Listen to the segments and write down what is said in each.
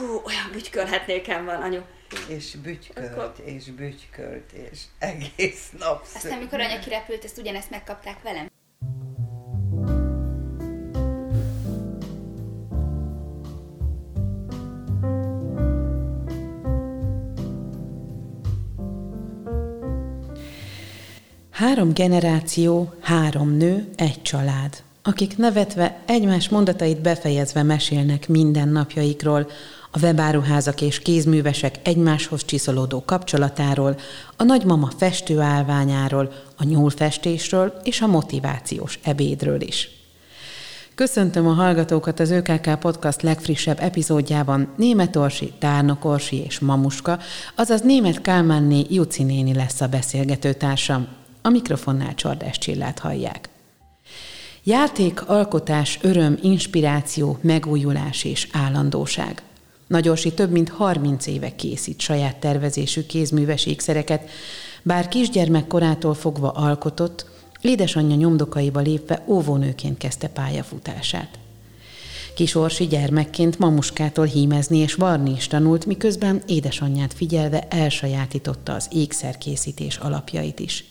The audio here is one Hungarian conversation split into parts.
Hú, olyan bütykölhetnékem van, anyu. És bütykölt, Akkor- és bütykölt, és egész nap Aztán, amikor anya kirepült, ezt ugyanezt megkapták velem. Három generáció, három nő, egy család, akik nevetve, egymás mondatait befejezve mesélnek mindennapjaikról, a webáruházak és kézművesek egymáshoz csiszolódó kapcsolatáról, a nagymama festőállványáról, a nyúlfestésről és a motivációs ebédről is. Köszöntöm a hallgatókat az ÖKK Podcast legfrissebb epizódjában Német Orsi, Tárnok Orsi és Mamuska, azaz Német Kálmánné Juci néni lesz a beszélgető társam. A mikrofonnál Csordás Csillát hallják. Játék, alkotás, öröm, inspiráció, megújulás és állandóság. Nagyorsi több mint 30 éve készít saját tervezésű kézműves ékszereket, bár kisgyermek korától fogva alkotott, édesanyja nyomdokaiba lépve óvónőként kezdte pályafutását. Kisorsi gyermekként mamuskától hímezni és varni is tanult, miközben édesanyját figyelve elsajátította az ékszerkészítés alapjait is.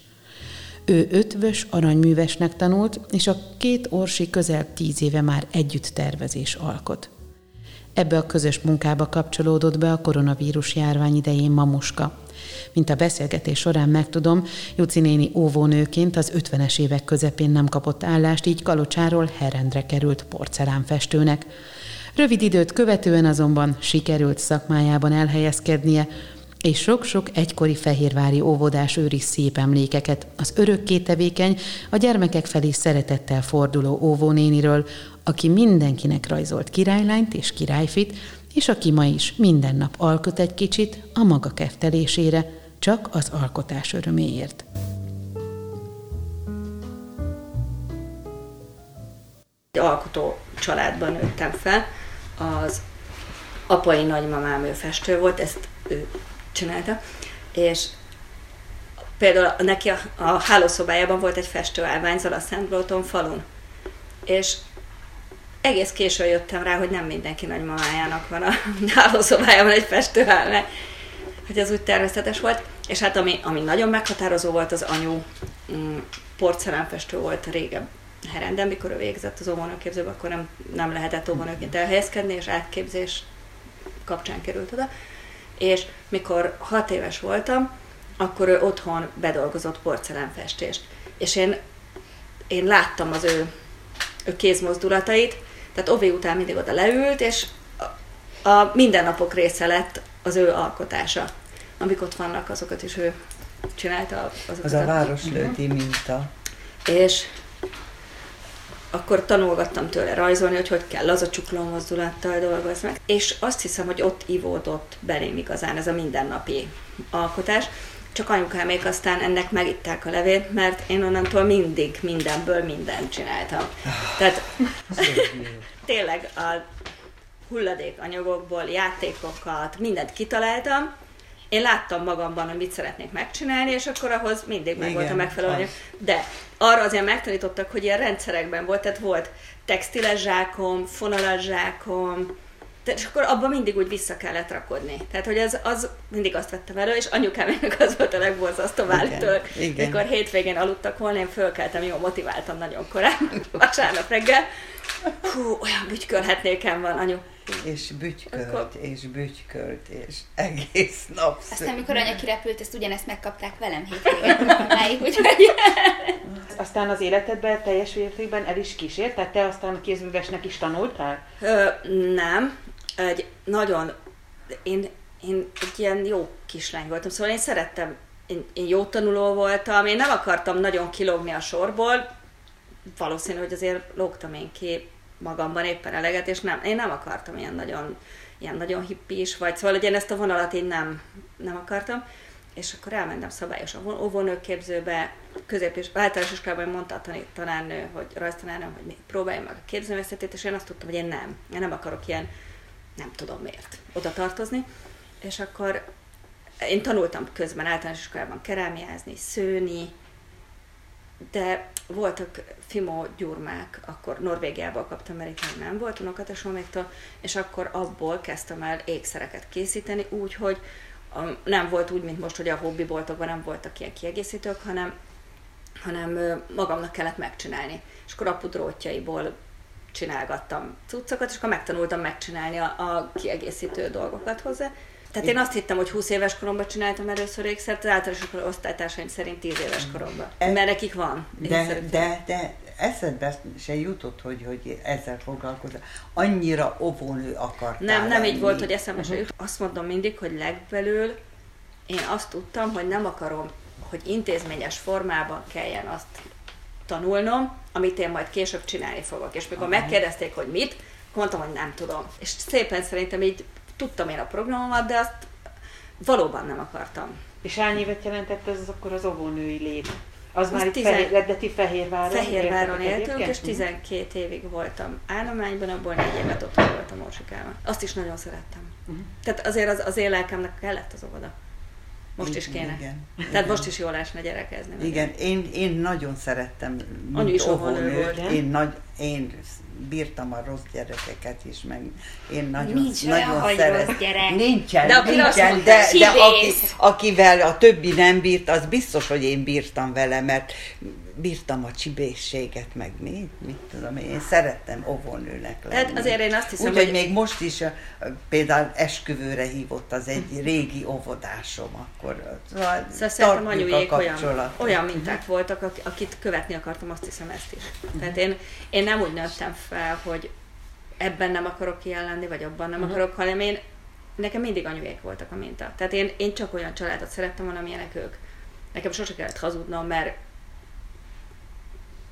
Ő ötvös aranyművesnek tanult, és a két orsi közel tíz éve már együtt tervezés alkot. Ebbe a közös munkába kapcsolódott be a koronavírus járvány idején Mamuska. Mint a beszélgetés során megtudom, Juci néni óvónőként az 50-es évek közepén nem kapott állást, így Kalocsáról herendre került porcelánfestőnek. Rövid időt követően azonban sikerült szakmájában elhelyezkednie, és sok-sok egykori fehérvári óvodás őri szép emlékeket az örökké tevékeny, a gyermekek felé szeretettel forduló óvónéniről, aki mindenkinek rajzolt királylányt és királyfit, és aki ma is minden nap alkot egy kicsit a maga keftelésére, csak az alkotás öröméért. Egy alkotó családban nőttem fel. Az apai nagymamám ő festő volt, ezt ő csinálta, és például neki a, a hálószobájában volt egy festőállvány Zalaszentbróton falun, és egész későn jöttem rá, hogy nem mindenki nagymamájának van a hálószobájában egy festőállvány, hogy az úgy természetes volt, és hát ami, ami nagyon meghatározó volt, az anyu mm, porcelánfestő volt régen Herenden, mikor ő végzett az óvónőképzőbe, akkor nem, nem lehetett óvónőként elhelyezkedni, és átképzés kapcsán került oda. És mikor hat éves voltam, akkor ő otthon bedolgozott porcelánfestést. És én, én láttam az ő, ő kézmozdulatait, tehát Ovi után mindig oda leült, és a, a mindennapok része lett az ő alkotása. Amik ott vannak, azokat is ő csinálta. Azokat Az a városlőti minta. és akkor tanulgattam tőle rajzolni, hogy hogy kell az a csukló mozdulattal dolgozni. És azt hiszem, hogy ott ivódott belém igazán ez a mindennapi alkotás. Csak anyukámék aztán ennek megitták a levét, mert én onnantól mindig mindenből mindent csináltam. Tehát tényleg a hulladékanyagokból játékokat, mindent kitaláltam, én láttam magamban, hogy mit szeretnék megcsinálni, és akkor ahhoz mindig meg volt a megfelelő anyag. De arra azért megtanítottak, hogy ilyen rendszerekben volt, tehát volt textiles zsákom, fonalas zsákom, és akkor abban mindig úgy vissza kellett rakodni. Tehát, hogy az, az mindig azt vettem elő, és anyukámének az volt a legborzasztóbb állítólag. Mikor hétvégén aludtak volna, én fölkeltem, jól motiváltam nagyon korán, vasárnap reggel. Hú, olyan bütykölhetnékem van, anyu. És bütykölt, Akkor- és bütykölt, és egész nap Aztán, amikor anya kirepült, ezt ugyanezt megkapták velem hétvégén. Mamáig, úgyhogy Aztán az életedben teljes mértékben el is kísért, tehát te aztán kézművesnek is tanultál? Ö, nem. Egy nagyon... Én, én egy ilyen jó kislány voltam, szóval én szerettem, én, én jó tanuló voltam, én nem akartam nagyon kilógni a sorból, valószínű, hogy azért lógtam én ki magamban éppen eleget, és nem, én nem akartam ilyen nagyon, ilyen nagyon hippis, vagy szóval, hogy én ezt a vonalat én nem, nem akartam, és akkor elmentem szabályos óvónőképzőbe, közép és általános iskolában mondta a tanárnő, hogy rajztanárnő, hogy próbálj meg a képzőművészetét, és én azt tudtam, hogy én nem. Én nem akarok ilyen, nem tudom miért, oda tartozni. És akkor én tanultam közben általános iskolában kerámiázni, szőni, de voltak Fimo gyurmák, akkor Norvégiából kaptam, mert itt nem volt unokatesóméktól, és akkor abból kezdtem el ékszereket készíteni, úgy, hogy nem volt úgy, mint most, hogy a hobbiboltokban nem voltak ilyen kiegészítők, hanem, hanem magamnak kellett megcsinálni. És akkor apudrótjaiból csinálgattam cuccokat, és akkor megtanultam megcsinálni a, a kiegészítő dolgokat hozzá. Tehát én azt hittem, hogy 20 éves koromban csináltam először ékszert, az általános osztálytársaim szerint 10 éves koromban. E, mert nekik van. De, de, de eszedbe se jutott, hogy, hogy ezzel foglalkozol. Annyira óvónő akartál Nem, nem lenni. így volt, hogy eszembe uh-huh. se jutott. Azt mondom mindig, hogy legbelül én azt tudtam, hogy nem akarom, hogy intézményes formában kelljen azt tanulnom, amit én majd később csinálni fogok. És mikor uh-huh. megkérdezték, hogy mit, mondtam, hogy nem tudom. És szépen szerintem így tudtam én a programomat, de azt valóban nem akartam. És hány évet jelentett ez az akkor az óvónői lét? Az, az már itt tizen... fehér, de ti Fehérváron Fehérváron éltünk, és 12 évig voltam állományban, abból négy évet ott voltam Orsikában. Azt is nagyon szerettem. Uh-huh. Tehát azért az, az én lelkemnek kellett az óvoda. Most is kéne. Igen. Tehát igen. most is jól esne gyerekezni. Igen, én, én nagyon szerettem. Anyu is volt. Én, nagy, én bírtam a rossz gyerekeket is, meg én nagyon, Nincs nagyon olyan, szeret... rossz gyerek. Nincsen, de, nincsen, de, de aki, akivel a többi nem bírt, az biztos, hogy én bírtam vele, mert bírtam a csibészséget, meg mi, mit tudom én, szerettem óvónőnek lenni. Tehát azért én azt hiszem, Úgyhogy hogy... még most is például esküvőre hívott az egy régi óvodásom, akkor szóval szerintem anyujék olyan, olyan minták voltak, akit követni akartam, azt hiszem ezt is. Tehát én, én nem úgy nőttem fel, hogy ebben nem akarok ilyen lenni, vagy abban nem uh-huh. akarok, hanem én, nekem mindig anyuék voltak a minta. Tehát én, én csak olyan családot szerettem volna, amilyenek ők. Nekem sose kellett hazudnom, mert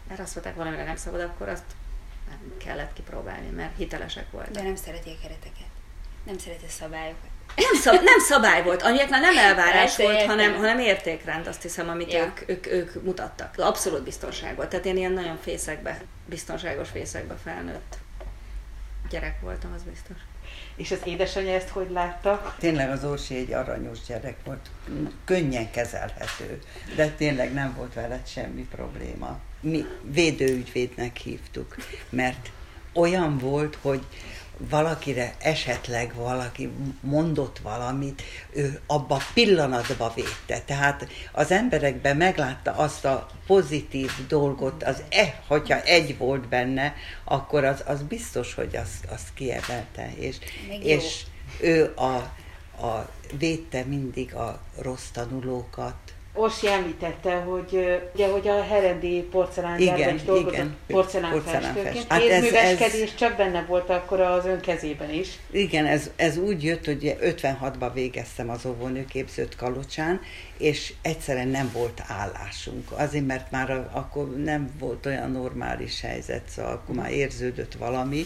mert azt mondták, valamire nem szabad, akkor azt nem kellett kipróbálni, mert hitelesek voltak. De nem szereti a kereteket. Nem szereti a szabályokat. Nem, szab, nem szabály volt, annyiaknál nem elvárás Persze, volt, hanem, hanem értékrend, azt hiszem, amit ja. ők, ők, ők mutattak. Abszolút biztonság volt. Tehát én ilyen nagyon fészekbe, biztonságos fészekbe felnőtt gyerek voltam, az biztos. És az édesanyja ezt hogy látta? Tényleg az Orsi egy aranyos gyerek volt, könnyen kezelhető, de tényleg nem volt veled semmi probléma. Mi védőügyvédnek hívtuk, mert olyan volt, hogy valakire esetleg valaki mondott valamit, ő abba pillanatba védte. Tehát az emberekben meglátta azt a pozitív dolgot, az e, hogyha egy volt benne, akkor az, az biztos, hogy azt, azt kiemelte. És, és ő a, a védte mindig a rossz tanulókat, Orsi említette, hogy ugye, hogy a Herendi porcelángyárban is dolgozott porcelánfestőként. Hát Kézműveskedés ez, csak benne volt akkor az ön kezében is. Igen, ez, ez úgy jött, hogy 56-ban végeztem az óvónőképzőt Kalocsán, és egyszerűen nem volt állásunk. Azért, mert már akkor nem volt olyan normális helyzet, szóval akkor már érződött valami,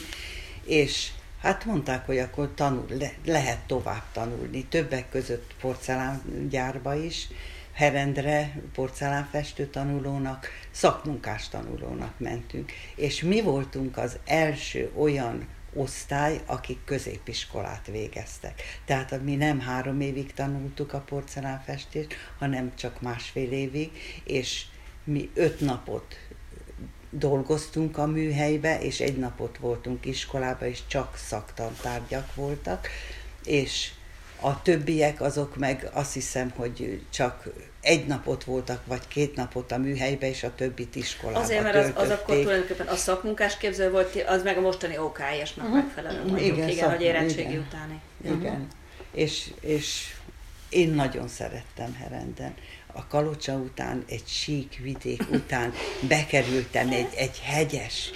és Hát mondták, hogy akkor tanul, le, lehet tovább tanulni, többek között porcelángyárba is, Herendre porcelánfestő tanulónak, szakmunkás tanulónak mentünk. És mi voltunk az első olyan osztály, akik középiskolát végeztek. Tehát mi nem három évig tanultuk a porcelánfestést, hanem csak másfél évig, és mi öt napot dolgoztunk a műhelybe, és egy napot voltunk iskolába, és csak szaktantárgyak voltak, és a többiek azok meg azt hiszem, hogy csak egy napot voltak, vagy két napot a műhelybe, és a többit iskolába Azért, mert az, az akkor tulajdonképpen a szakmunkás képző volt, az meg a mostani OKS-nak uh-huh. megfelelő mondjuk, igen, igen hogy érettségi igen. utáni. Igen, uh-huh. és, és én nagyon szerettem Herenden. A Kalocsa után, egy sík vidék után bekerültem egy, egy hegyes,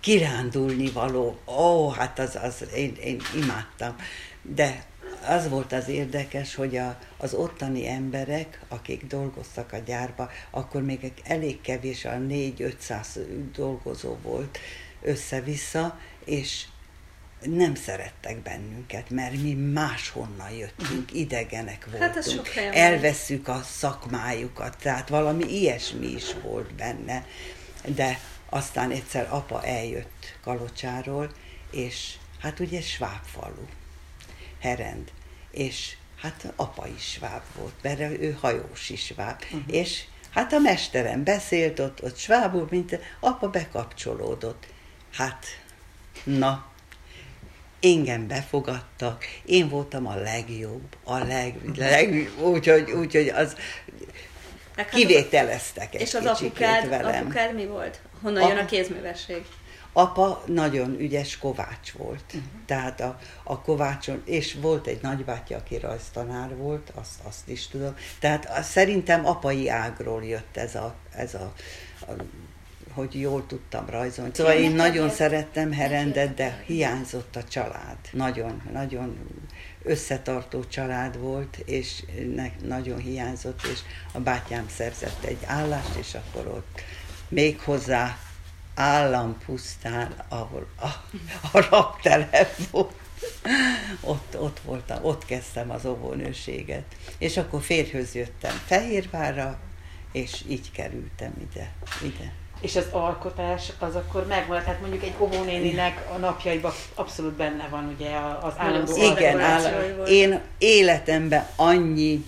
kirándulni való, ó, hát az, az én, én imádtam. De az volt az érdekes, hogy a, az ottani emberek, akik dolgoztak a gyárba, akkor még elég kevés, a 4-500 dolgozó volt össze-vissza, és nem szerettek bennünket, mert mi máshonnan jöttünk, mhm. idegenek voltunk. Hát Elveszük a szakmájukat, tehát valami ilyesmi is volt benne. De aztán egyszer apa eljött Kalocsáról, és hát ugye Sváb falu. Herend, és hát apa is sváb volt, mert ő hajós is sváb, uh-huh. és Hát a mesterem beszélt ott, ott svábul, mint apa bekapcsolódott. Hát, na, engem befogadtak, én voltam a legjobb, a leg, leg úgyhogy, úgyhogy az Hát kivételeztek egy És az apukád, velem. apukád mi volt? Honnan jön a kézművesség? Apa nagyon ügyes kovács volt. Uh-huh. Tehát a, a kovácson, és volt egy nagybátyja, aki rajztanár volt, azt, azt is tudom. Tehát a, szerintem apai ágról jött ez a, ez a, a hogy jól tudtam rajzolni. Szóval én nagyon szerettem Herendet, de hiányzott a család. Nagyon, nagyon összetartó család volt, és ne, nagyon hiányzott, és a bátyám szerzett egy állást, és akkor ott még hozzá állampusztán, ahol a, a raptelep volt. Ott, ott voltam, ott kezdtem az óvónőséget. És akkor férjhöz jöttem Fehérvárra, és így kerültem ide. ide. És az alkotás az akkor megvan, tehát mondjuk egy óvónéninek a napjaiban abszolút benne van ugye az állandó Igen, áll, én életemben annyi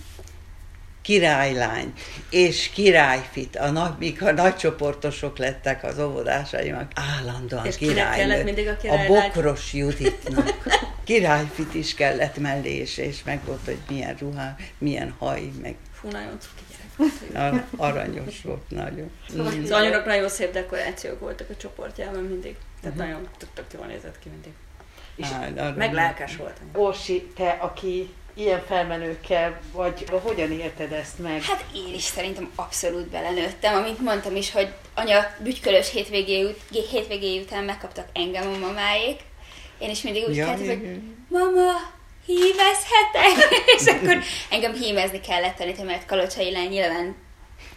királylány és királyfit, a nagy, míg a nagycsoportosok lettek az óvodásaimak, állandóan És királynő. kellett mindig a A királylány? Bokros Juditnak királyfit is kellett mellé, és, és meg volt, hogy milyen ruhá, milyen haj, meg Fú, nagyon ar- aranyos volt nagyon. Mm. Az anyunak nagyon szép dekorációk voltak a csoportjában mindig. Tehát nagyon tök, tök jól nézett ki mindig. És Á. Meg lelkes volt. Orsi, te, aki ilyen felmenőkkel vagy, hogyan élted ezt meg? Hát én is szerintem abszolút belenőttem, amit mondtam is, hogy anya bütykölös hétvégé, ut- hétvégé után megkaptak engem a mamáék. Én is mindig úgy Ja, kellett, hogy mama, hímezhetek? És akkor engem hímezni kellett tanítani, mert Kalocsai lány nyilván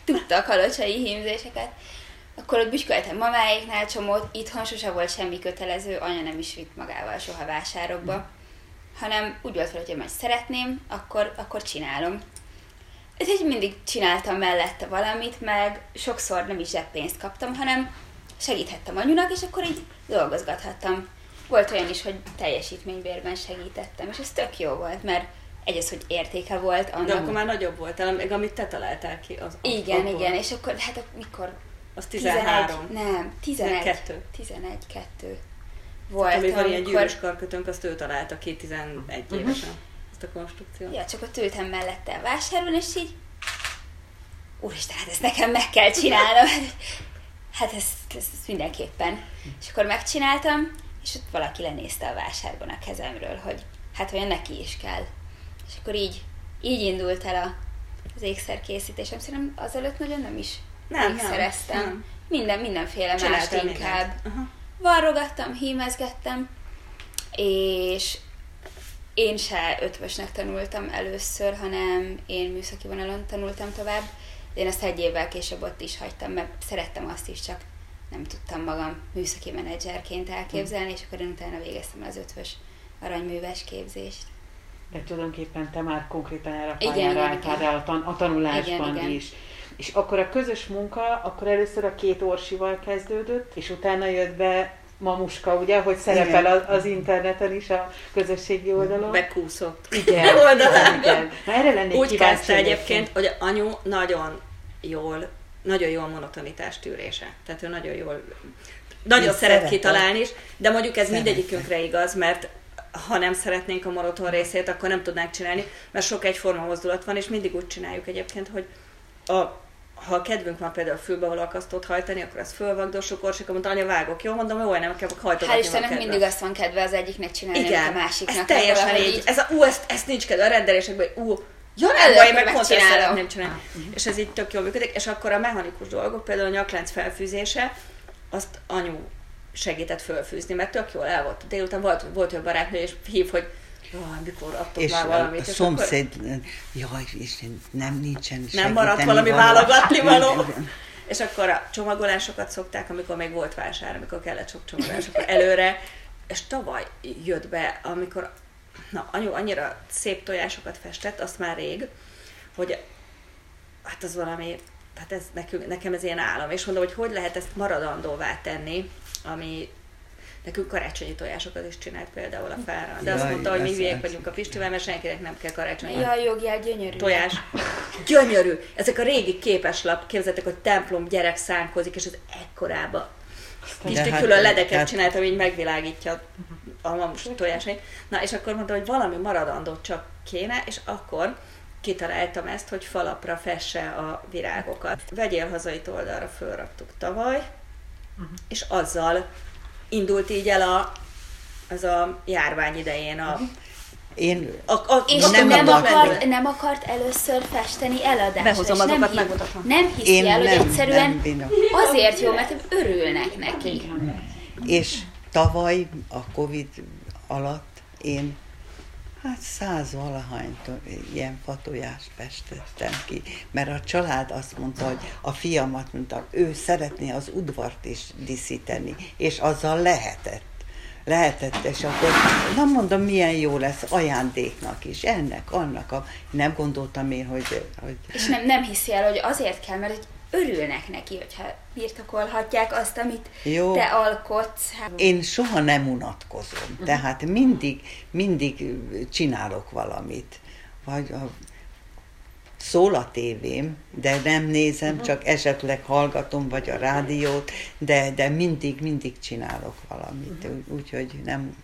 tudta a kalocsai hímzéseket. Akkor ott bütyköltem mamáéknál csomót, itthon sose volt semmi kötelező, anya nem is vitt magával soha vásárokba, hanem úgy volt fel, hogy majd szeretném, akkor, akkor csinálom. Úgyhogy mindig csináltam mellette valamit, meg sokszor nem is zseppénzt kaptam, hanem segíthettem anyunak, és akkor így dolgozgathattam. Volt olyan is, hogy teljesítménybérben segítettem, és ez tök jó volt, mert egy az, hogy értéke volt annak. De akkor már nagyobb voltál, még amit te találtál ki. Az, az Igen, akkor. igen, és akkor hát mikor? Az 13. 11, nem, 11. 12. 11, 2 Volt, volt, amikor ilyen gyűrűs karkötőnk, azt ő találta ki 11 évesen. Ezt a konstrukciót. Ja, csak ott ültem mellette a vásáron, és így úristen, hát ezt nekem meg kell csinálnom. Hát ezt, ezt, ezt mindenképpen. És akkor megcsináltam, és ott valaki lenézte a vásárban a kezemről, hogy hát olyan neki is kell. És akkor így, így indult el a, az ékszerkészítésem. Szerintem azelőtt nagyon nem is Nem, ékszereztem. nem, nem. Minden, mindenféle mást Csináltál inkább. mindent. Aha. Varrogattam, hímezgettem, és én se ötvösnek tanultam először, hanem én műszaki vonalon tanultam tovább. De én ezt egy évvel később ott is hagytam, mert szerettem azt is, csak nem tudtam magam műszaki menedzserként elképzelni, és akkor én utána végeztem az ötvös aranyműves képzést. De tulajdonképpen te már konkrétan erre a pályára álltál rá a, tan- a tanulásban Igen, igen. is. És akkor a közös munka, akkor először a két orsival kezdődött, és utána jött be Mamuska, ugye, hogy szerepel Igen. az, az interneten is a közösségi oldalon. Bekúszott. Igen, oldalán. igen. Na, erre lennék Úgy kezdte egyébként, hogy anyu nagyon jól, nagyon jól monotonitás tűrése. Tehát ő nagyon jól, nagyon Én szeret szeretem. kitalálni is, de mondjuk ez Szeretem. mindegyikünkre igaz, mert ha nem szeretnénk a monoton részét, akkor nem tudnánk csinálni, mert sok egyforma mozdulat van, és mindig úgy csináljuk egyébként, hogy a, ha a kedvünk van például fülbevalakasztót hajtani, akkor azt fölvagdossuk, orsika, mondta, anya vágok, jó, mondom, jó, nem kell hajtogatni. Hál' Istennek mindig azt van kedve az egyiknek csinálni, Igen, a másiknak. ez teljesen valahogy így. Ez a, ú, ezt, ezt nincs kedve a rendelésekben, hogy ú, ja, nem Előbb baj, én meg pont ezt szeretném csinálni. És ez így tök jól működik. És akkor a mechanikus dolgok, például a nyaklánc felfűzése, azt anyu segített fölfűzni, mert tök jól el volt. Délután volt, volt olyan barátnő, és hív, hogy "Jaj, mikor adtok És már valamit. a és szomszéd, jaj, Isten, nem nincsen nem maradt valami való. válogatni való. És akkor a csomagolásokat szokták, amikor még volt vásár, amikor kellett sok csomagolás, akkor előre. És tavaly jött be, amikor na, anyu annyira szép tojásokat festett, azt már rég, hogy hát az valami, hát ez nekünk, nekem ez ilyen álom, és mondom, hogy hogy lehet ezt maradandóvá tenni, ami nekünk karácsonyi tojásokat is csinált például a fára. De azt mondta, hogy mi ez- hülyék ez- vagyunk a Pistivel, mert senkinek nem kell karácsonyi Jaj, jogjál, gyönyörű. tojás. Gyönyörű! Ezek a régi képeslap, képzeltek, hogy templom gyerek szánkozik, és az ekkorába. Pisti hát- külön ledeket tehát- csinált, ami így megvilágítja a mamos tojásait. Na, és akkor mondta, hogy valami maradandót csak kéne, és akkor kitaláltam ezt, hogy falapra fesse a virágokat. Vegyél hazai oldalra fölraktuk tavaly, és azzal indult így el a, az a járvány idején a, Én a, a És nem, nem nem, akart- nem akart először festeni eladásra. Behozom nem, azokat, hi- megmutatom. nem hiszi Én el, hogy nem- egyszerűen nem azért jó, mert örülnek neki. És tavaly a Covid alatt én hát száz valahány ilyen fatojást festettem ki, mert a család azt mondta, hogy a fiamat mondta, ő szeretné az udvart is díszíteni, és azzal lehetett. Lehetett, és akkor nem mondom, milyen jó lesz ajándéknak is, ennek, annak. A, nem gondoltam én, hogy, hogy És nem, nem hiszi el, hogy azért kell, mert hogy örülnek neki, hogyha birtokolhatják azt, amit Jó. te alkotsz. Hát, Én soha nem unatkozom, tehát mindig, mindig csinálok valamit. Vagy a, szól a tévém, de nem nézem, csak esetleg hallgatom, vagy a rádiót, de, de mindig, mindig csinálok valamit. Úgy- Úgyhogy nem...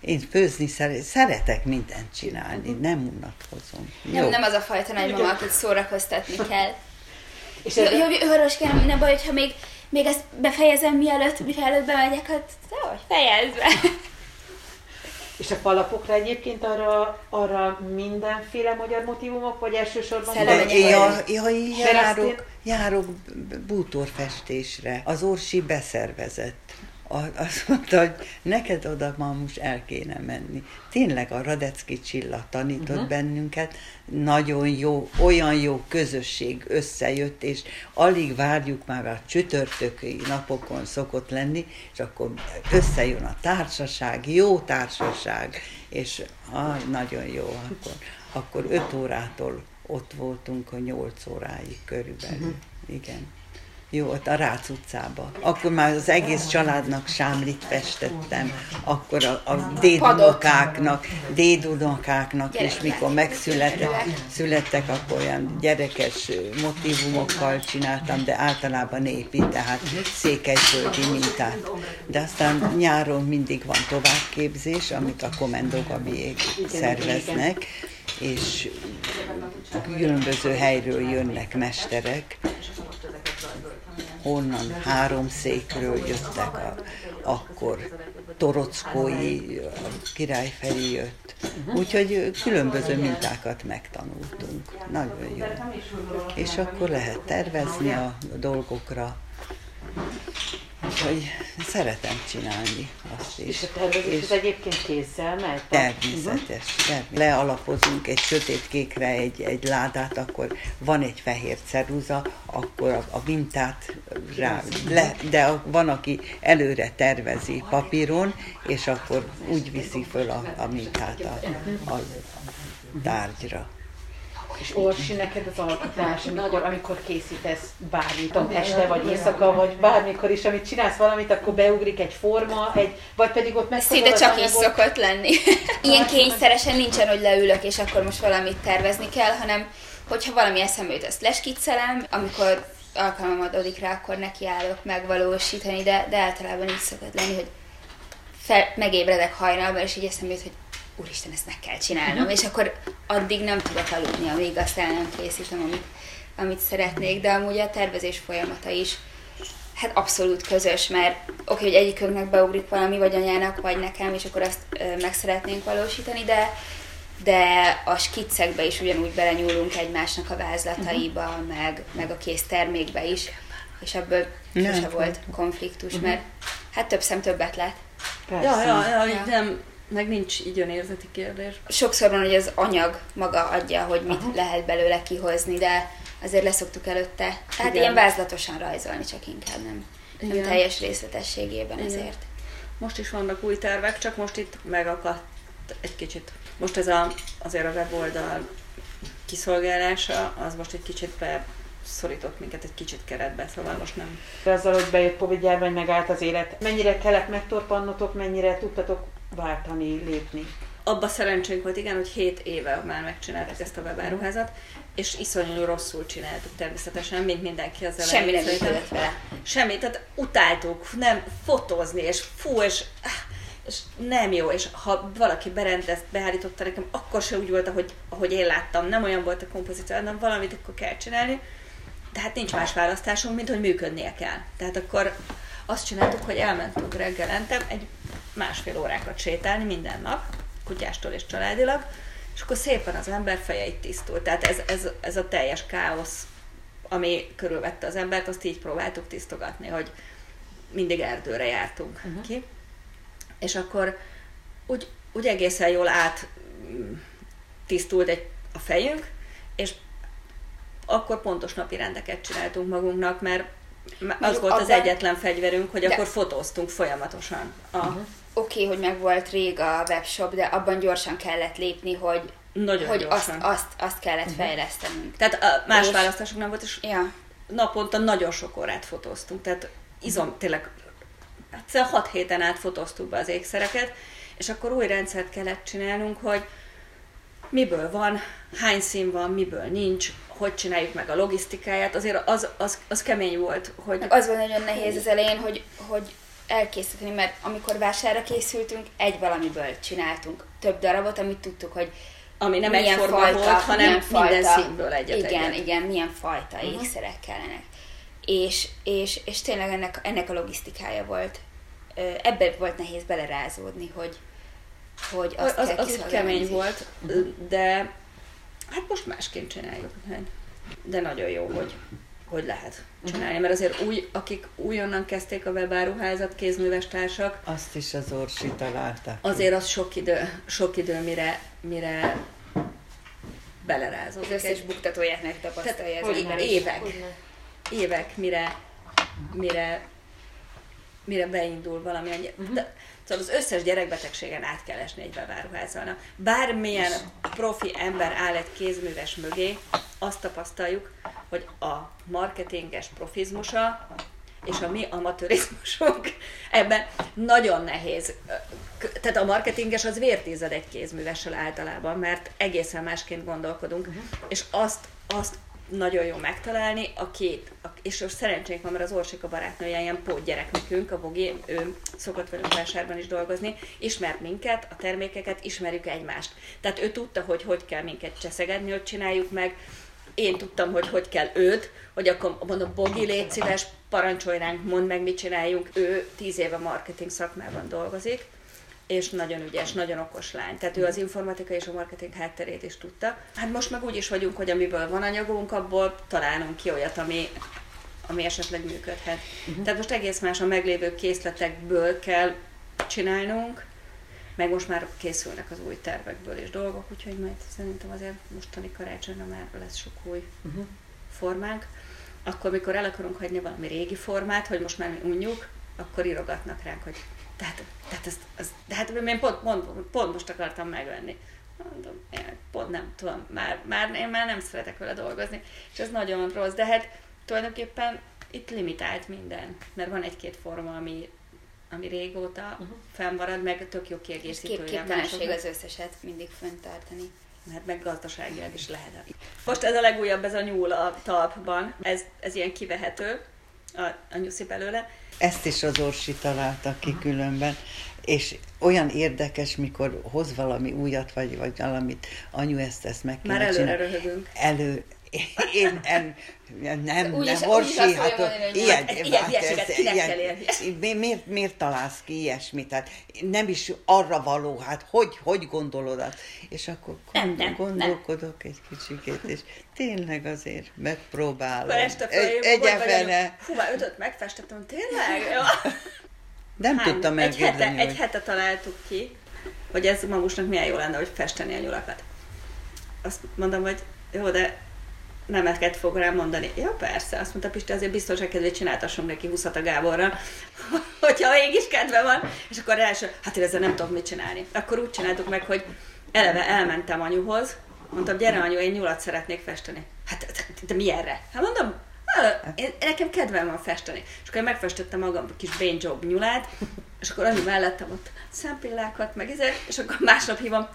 Én főzni szere, szeretek mindent csinálni, nem unatkozom. nem, nem az a fajta nagymama, akit szórakoztatni kell. És Jó, ez, jó, Horoskám, nem baj, hogyha még, még ezt befejezem, mielőtt, mielőtt bemegyek, hát jó, fejezd be. és a falapokra egyébként arra, arra mindenféle magyar motivumok, vagy elsősorban... Lemenyek ja, ja, járok, járok bútorfestésre. Az Orsi beszervezett. Azt mondta, hogy neked oda ma most el kéne menni. Tényleg a Radecki Csilla tanított uh-huh. bennünket, nagyon jó, olyan jó közösség összejött, és alig várjuk már a csütörtöki napokon szokott lenni, és akkor összejön a társaság, jó társaság, és ah, nagyon jó, akkor, akkor 5 órától ott voltunk a 8 óráig körülbelül. Uh-huh. Igen. Jó, ott a Rác utcába. Akkor már az egész családnak sámlit festettem, akkor a, a dédunokáknak, dédunokáknak, és Gyerekek. mikor megszülettek, születtek, akkor olyan gyerekes motivumokkal csináltam, de általában népi, tehát székelyföldi mintát. De aztán nyáron mindig van továbbképzés, amit a Komendó Gabiék szerveznek, és különböző helyről jönnek mesterek, honnan három székről jöttek, a, akkor Torockói, a Király Feri jött. Úgyhogy különböző mintákat megtanultunk. Nagyon jó. És akkor lehet tervezni a dolgokra. Úgyhogy szeretem csinálni azt is. És a tervezés az egyébként kézzel megy? Természetes. természetes. Lealapozunk egy sötétkékre egy, egy ládát, akkor van egy fehér ceruza, akkor a, a mintát rá, le, de a, van, aki előre tervezi papíron, és akkor úgy viszi föl a, a mintát a, a tárgyra. És Orsi, neked az alkotás, amikor, amikor készítesz bármit, tudom, este vagy éjszaka, vagy bármikor is, amit csinálsz valamit, akkor beugrik egy forma, egy, vagy pedig ott megfogod Szinte csak így anyagot. szokott lenni. Ilyen kényszeresen nincsen, hogy leülök, és akkor most valamit tervezni kell, hanem hogyha valami eszembe jut, ezt leskiccelem, amikor alkalmam adódik rá, akkor nekiállok megvalósítani, de, de általában így szokott lenni, hogy fel, megébredek hajnalban, és így eszembe jut, hogy úristen, ezt meg kell csinálnom, és akkor addig nem tudok aludni, amíg azt el nem készítem, amit, amit szeretnék, de amúgy a tervezés folyamata is hát abszolút közös, mert oké, hogy egyikünknek beugrik valami, vagy anyának, vagy nekem, és akkor azt ö, meg szeretnénk valósítani, de de a skiccekbe is ugyanúgy belenyúlunk egymásnak a vázlataiba, uh-huh. meg, meg a kész termékbe is, és ebből sose volt konfliktus, uh-huh. mert hát több szem többet lát. Persze. Ja, ja, ja, Ja. nem, meg nincs így önérzeti kérdés. Sokszor van, hogy az anyag maga adja, hogy mit uh-huh. lehet belőle kihozni, de azért leszoktuk előtte. Tehát Igen. ilyen vázlatosan rajzolni, csak inkább nem, nem Igen. teljes részletességében Igen. ezért. Most is vannak új tervek, csak most itt megakadt egy kicsit. Most ez a, azért a weboldal kiszolgálása, az most egy kicsit szorított minket egy kicsit keretbe, szóval most nem. Azzal, hogy bejött Covid járvány, megállt az élet. Mennyire kellett megtorpannotok, mennyire tudtatok váltani, lépni? Abba szerencsénk volt, igen, hogy 7 éve már megcsináltuk ezt a webáruházat, és iszonyú rosszul csináltuk természetesen, mint mindenki az elején. Semmi nem működött vele. Semmi, tehát utáltuk, nem fotózni, és fú, és, és nem jó, és ha valaki berendezt, beállította nekem, akkor se úgy volt, ahogy, ahogy én láttam, nem olyan volt a kompozíció, hanem valamit akkor kell csinálni, de hát nincs más választásunk, mint hogy működnie kell. Tehát akkor azt csináltuk, hogy elmentünk reggelente egy másfél órákat sétálni minden nap, kutyástól és családilag, és akkor szépen az ember feje itt tisztult. Tehát ez, ez, ez a teljes káosz, ami körülvette az embert, azt így próbáltuk tisztogatni, hogy mindig erdőre jártunk uh-huh. ki. És akkor úgy, úgy egészen jól át mm, tisztult egy, a fejünk, és akkor pontos napi rendeket csináltunk magunknak, mert az volt az abban- egyetlen fegyverünk, hogy De- akkor fotóztunk folyamatosan. Uh-huh. Oké, hogy meg volt rég a webshop, de abban gyorsan kellett lépni, hogy, Nagyon hogy azt, gyorsan. azt, azt kellett fejlesztenünk. Tehát a más És- választásunk nem volt, és Ja. naponta nagyon sok órát fotóztunk, tehát izom, tényleg egyszer hat héten át fotóztuk be az ékszereket, és akkor új rendszert kellett csinálnunk, hogy miből van, hány szín van, miből nincs, hogy csináljuk meg a logisztikáját, azért az, az, az kemény volt, hogy Meg az volt nagyon nehéz az elején, hogy, hogy elkészíteni, mert amikor vásárra készültünk, egy valamiből csináltunk több darabot, amit tudtuk, hogy ami nem milyen egyforma fajta, volt, hanem milyen minden fajta, színből egyet Igen, egyet. igen, milyen fajta uh-huh. ékszerek kellenek. És, és, és tényleg ennek, ennek a logisztikája volt. Ebbe volt nehéz belerázódni, hogy, hogy azt az, kell az így kemény volt, de hát most másként csináljuk. De nagyon jó, hogy, hogy lehet csinálni, mert azért úgy, akik újonnan kezdték a webáruházat, kézműves társak, Azt is az Orsi találta. ki. azért az sok idő, sok idő mire, mire belerázódik. Az összes buktatóját megtapasztalja ember. évek, évek, mire, mire, mire beindul valami. Uh-huh. De, szóval az összes gyerekbetegségen át kell esni egy beváruházzal. Na, Bármilyen profi ember áll egy kézműves mögé, azt tapasztaljuk, hogy a marketinges profizmusa és a mi amatőrizmusunk ebben nagyon nehéz. Tehát a marketinges az vértízed egy kézművessel általában, mert egészen másként gondolkodunk, uh-huh. és azt, azt nagyon jó megtalálni, a két, a, és most szerencsénk van, mert az Orsika barátnője ilyen pótgyerek nekünk, a Bogi, ő szokott velünk vásárban is dolgozni, ismert minket, a termékeket, ismerjük egymást. Tehát ő tudta, hogy hogy kell minket cseszegetni, hogy csináljuk meg, én tudtam, hogy hogy kell őt, hogy akkor mondom, Bogi, légy szíves, parancsolj ránk, mondd meg, mit csináljunk. Ő tíz éve marketing szakmában dolgozik, és nagyon ügyes, nagyon okos lány. Tehát ő az informatika és a marketing hátterét is tudta. Hát most meg úgy is vagyunk, hogy amiből van anyagunk, abból találunk ki olyat, ami, ami esetleg működhet. Uh-huh. Tehát most egész más a meglévő készletekből kell csinálnunk, meg most már készülnek az új tervekből is dolgok, úgyhogy majd szerintem azért mostani karácsonyra már lesz sok új uh-huh. formánk. Akkor, mikor el akarunk hagyni valami régi formát, hogy most már mi unjuk, akkor írogatnak ránk, hogy tehát, tehát, ezt, ezt, de hát én pont, pont, pont most akartam megvenni. Mondom, én pont nem tudom, már, már, én már nem szeretek vele dolgozni, és ez nagyon rossz, de hát tulajdonképpen itt limitált minden, mert van egy-két forma, ami, ami régóta uh-huh. fennmarad, meg tök jó És kiegészítője. kép, képtelenség az összeset mindig fenntartani. Hát meg gazdaságilag is lehet. Most ez a legújabb, ez a nyúl a talpban. Ez, ez ilyen kivehető, a, a nyuszi belőle. Ezt is az Orsi találta ki különben, és olyan érdekes, mikor hoz valami újat, vagy, vagy valamit, anyu ezt, ezt meg kéne Már előre csinálni. röhögünk. Elő, én, en, nem, Úgy nem, is- Orsi, hát mondani, ilyen, hát ilyen hát miért, miért találsz ki ilyesmit? Hát nem is arra való, hát hogy, hogy gondolod azt? És akkor Nem, gond, nem, nem. gondolkodok egy kicsikét, és tényleg azért megpróbálom. Egy, följön, egy hogy vagy fene. anyu, Hú, már ötöt megfestettem, tényleg? Nem Hány? tudtam egy hete, elképzelni, egy hete találtuk ki, hogy ez magusnak milyen jó lenne, hogy festeni a nyulakat. Azt mondom, hogy jó, de nemeket fog rám mondani. Ja, persze. Azt mondta Pisti, azért biztonság kedvéért csináltassunk neki 20 a Gáborra, hogyha mégis kedve van. És akkor első, hát én ezzel nem tudok mit csinálni. Akkor úgy csináltuk meg, hogy eleve elmentem anyuhoz, mondtam, gyere anyu, én nyulat szeretnék festeni. hát de, mi erre? Hát mondom, "Á, én, nekem kedvem van festeni. És akkor én megfestettem magam a kis Job nyulát, és akkor annyi mellettem ott szempillákat, meg ezek, és akkor másnap hívom,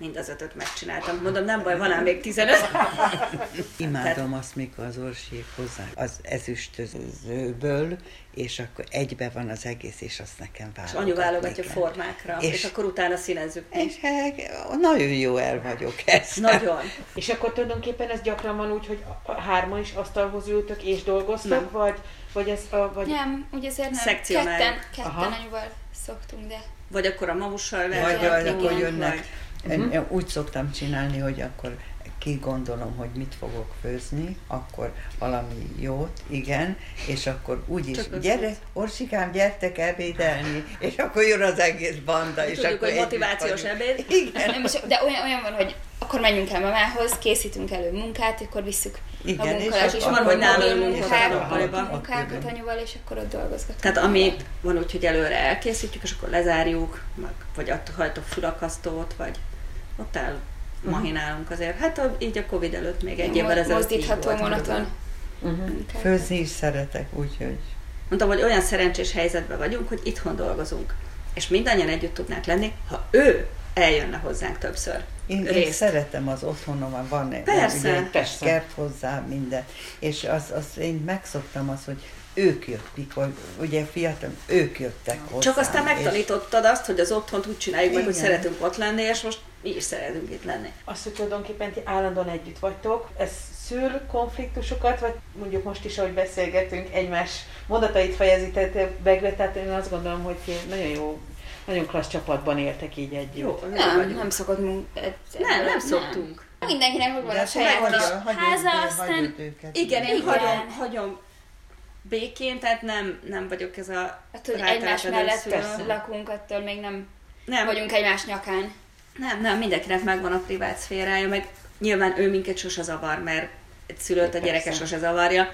mind az ötöt megcsináltam. Mondom, nem baj, van ám még 15. Imádom azt, mikor az orsiék hozzá az ezüstözőből, és akkor egybe van az egész, és azt nekem És válogatni anyu válogatja kell. formákra, és, És- és akkor utána színezzük. És hát, nagyon jó el vagyok ezzel. Nagyon. És akkor tulajdonképpen ez gyakran van úgy, hogy a- a hárman is asztalhoz ültök és dolgoztok, Nem. vagy, vagy ez a, vagy Nem, úgy azért nem. Szekcionáljuk. Ketten, ketten Aha. anyuval szoktunk, de Vagy akkor a mamussal Vagy, vezetünk, vagy akkor vagy- jönnek. Én Úgy szoktam csinálni, hogy akkor kigondolom, hogy mit fogok főzni, akkor valami jót, igen, és akkor úgy is, Csak az gyere, jó. Orsikám, gyertek ebédelni, és akkor jön az egész banda, és Tudjuk, akkor hogy motivációs ebéd. Igen, nem de olyan, olyan van, hogy akkor menjünk el mamához, készítünk elő munkát, akkor visszük Igen, magunkkal, és és, akkor van, hogy a nappaliban. munkákat anyuval, és akkor ott dolgozgatunk. Tehát amit van úgy, hogy előre elkészítjük, és akkor lezárjuk, meg, vagy hajtok fülakasztót, vagy ott el mahinálunk azért. Hát a, így a Covid előtt még egy évvel ezelőtt Mozdítható, volt monoton. körülbelül. munkák. főzni is szeretek, úgyhogy Mondtam, hogy olyan szerencsés helyzetben vagyunk, hogy itthon dolgozunk. És mindannyian együtt tudnánk lenni, ha ő eljönne hozzánk többször. Én, én szeretem az otthonomban, van egy, Persze. egy Persze. kert hozzá, minden. És az, az, én megszoktam azt, hogy ők jöttek, mikor, ugye fiatal, ők jöttek hozzá. Csak aztán megtanítottad azt, hogy az otthont úgy csináljuk meg, hogy szeretünk ott lenni, és most mi is szeretünk itt lenni. azt, hogy tulajdonképpen ti állandóan együtt vagytok, ez szül konfliktusokat, vagy mondjuk most is, ahogy beszélgetünk, egymás mondatait fejezitek be, tehát én azt gondolom, hogy ti nagyon jó, nagyon klassz csapatban éltek így együtt. Jó, Nem, vagyunk. nem szokott. Nem, nem szoktunk. Mindenkinek megvan a saját kis háza, aztán. Igen, én hagyom, hagyom békén, tehát nem, nem vagyok ez a attól, hogy egymás mellett lakunk, attól még nem Nem, vagyunk egymás nyakán. Nem, nem, mindenkinek megvan a privát szférája, meg nyilván ő minket sose zavar, mert egy szülőt a gyereke sose zavarja.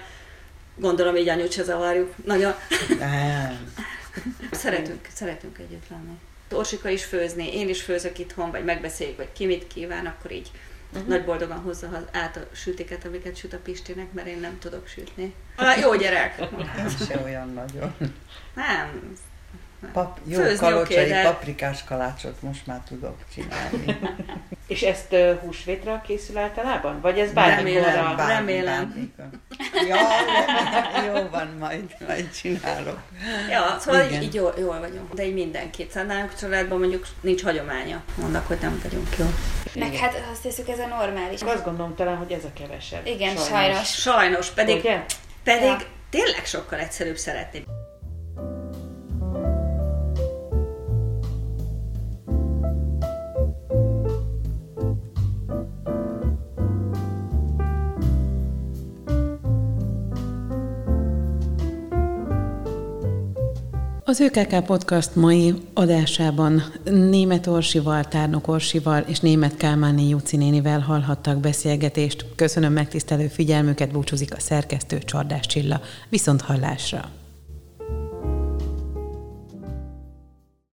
Gondolom így anyut se zavarjuk. Nagyon. Nem. Szeretünk, szeretünk együtt lenni. Orsika is főzni, én is főzök itthon, vagy megbeszéljük, hogy ki mit kíván, akkor így uh-huh. nagy boldogan hozza át a sütiket, amiket süt a Pistinek, mert én nem tudok sütni. Ah, jó gyerek! Én se olyan nagyon. Nem. Pap, jó Főzni kalocsai oké, de- paprikás kalácsot most már tudok csinálni. És ezt uh, húsvétra készül általában? Vagy ez bármikor Remélem, a... bár- remélem. bármikor. Ja, remélem, jó van, majd, majd csinálok. Ja, szóval Igen. így, jól, jól vagyunk. De így mindenkit. Szóval nálunk családban mondjuk nincs hagyománya. Mondnak, hogy nem vagyunk jó. Meg hát azt hiszük, ez a normális. Azt gondolom talán, hogy ez a kevesebb. Igen, sajnos. Sajnos, pedig, Ugye? pedig Ja. tényleg sokkal egyszerűbb szeretni. Az ÖKK Podcast mai adásában német Orsival, Tárnok Orsival és német Kálmáni Juci nénivel hallhattak beszélgetést. Köszönöm megtisztelő figyelmüket, búcsúzik a szerkesztő Csordás Csilla. Viszont hallásra!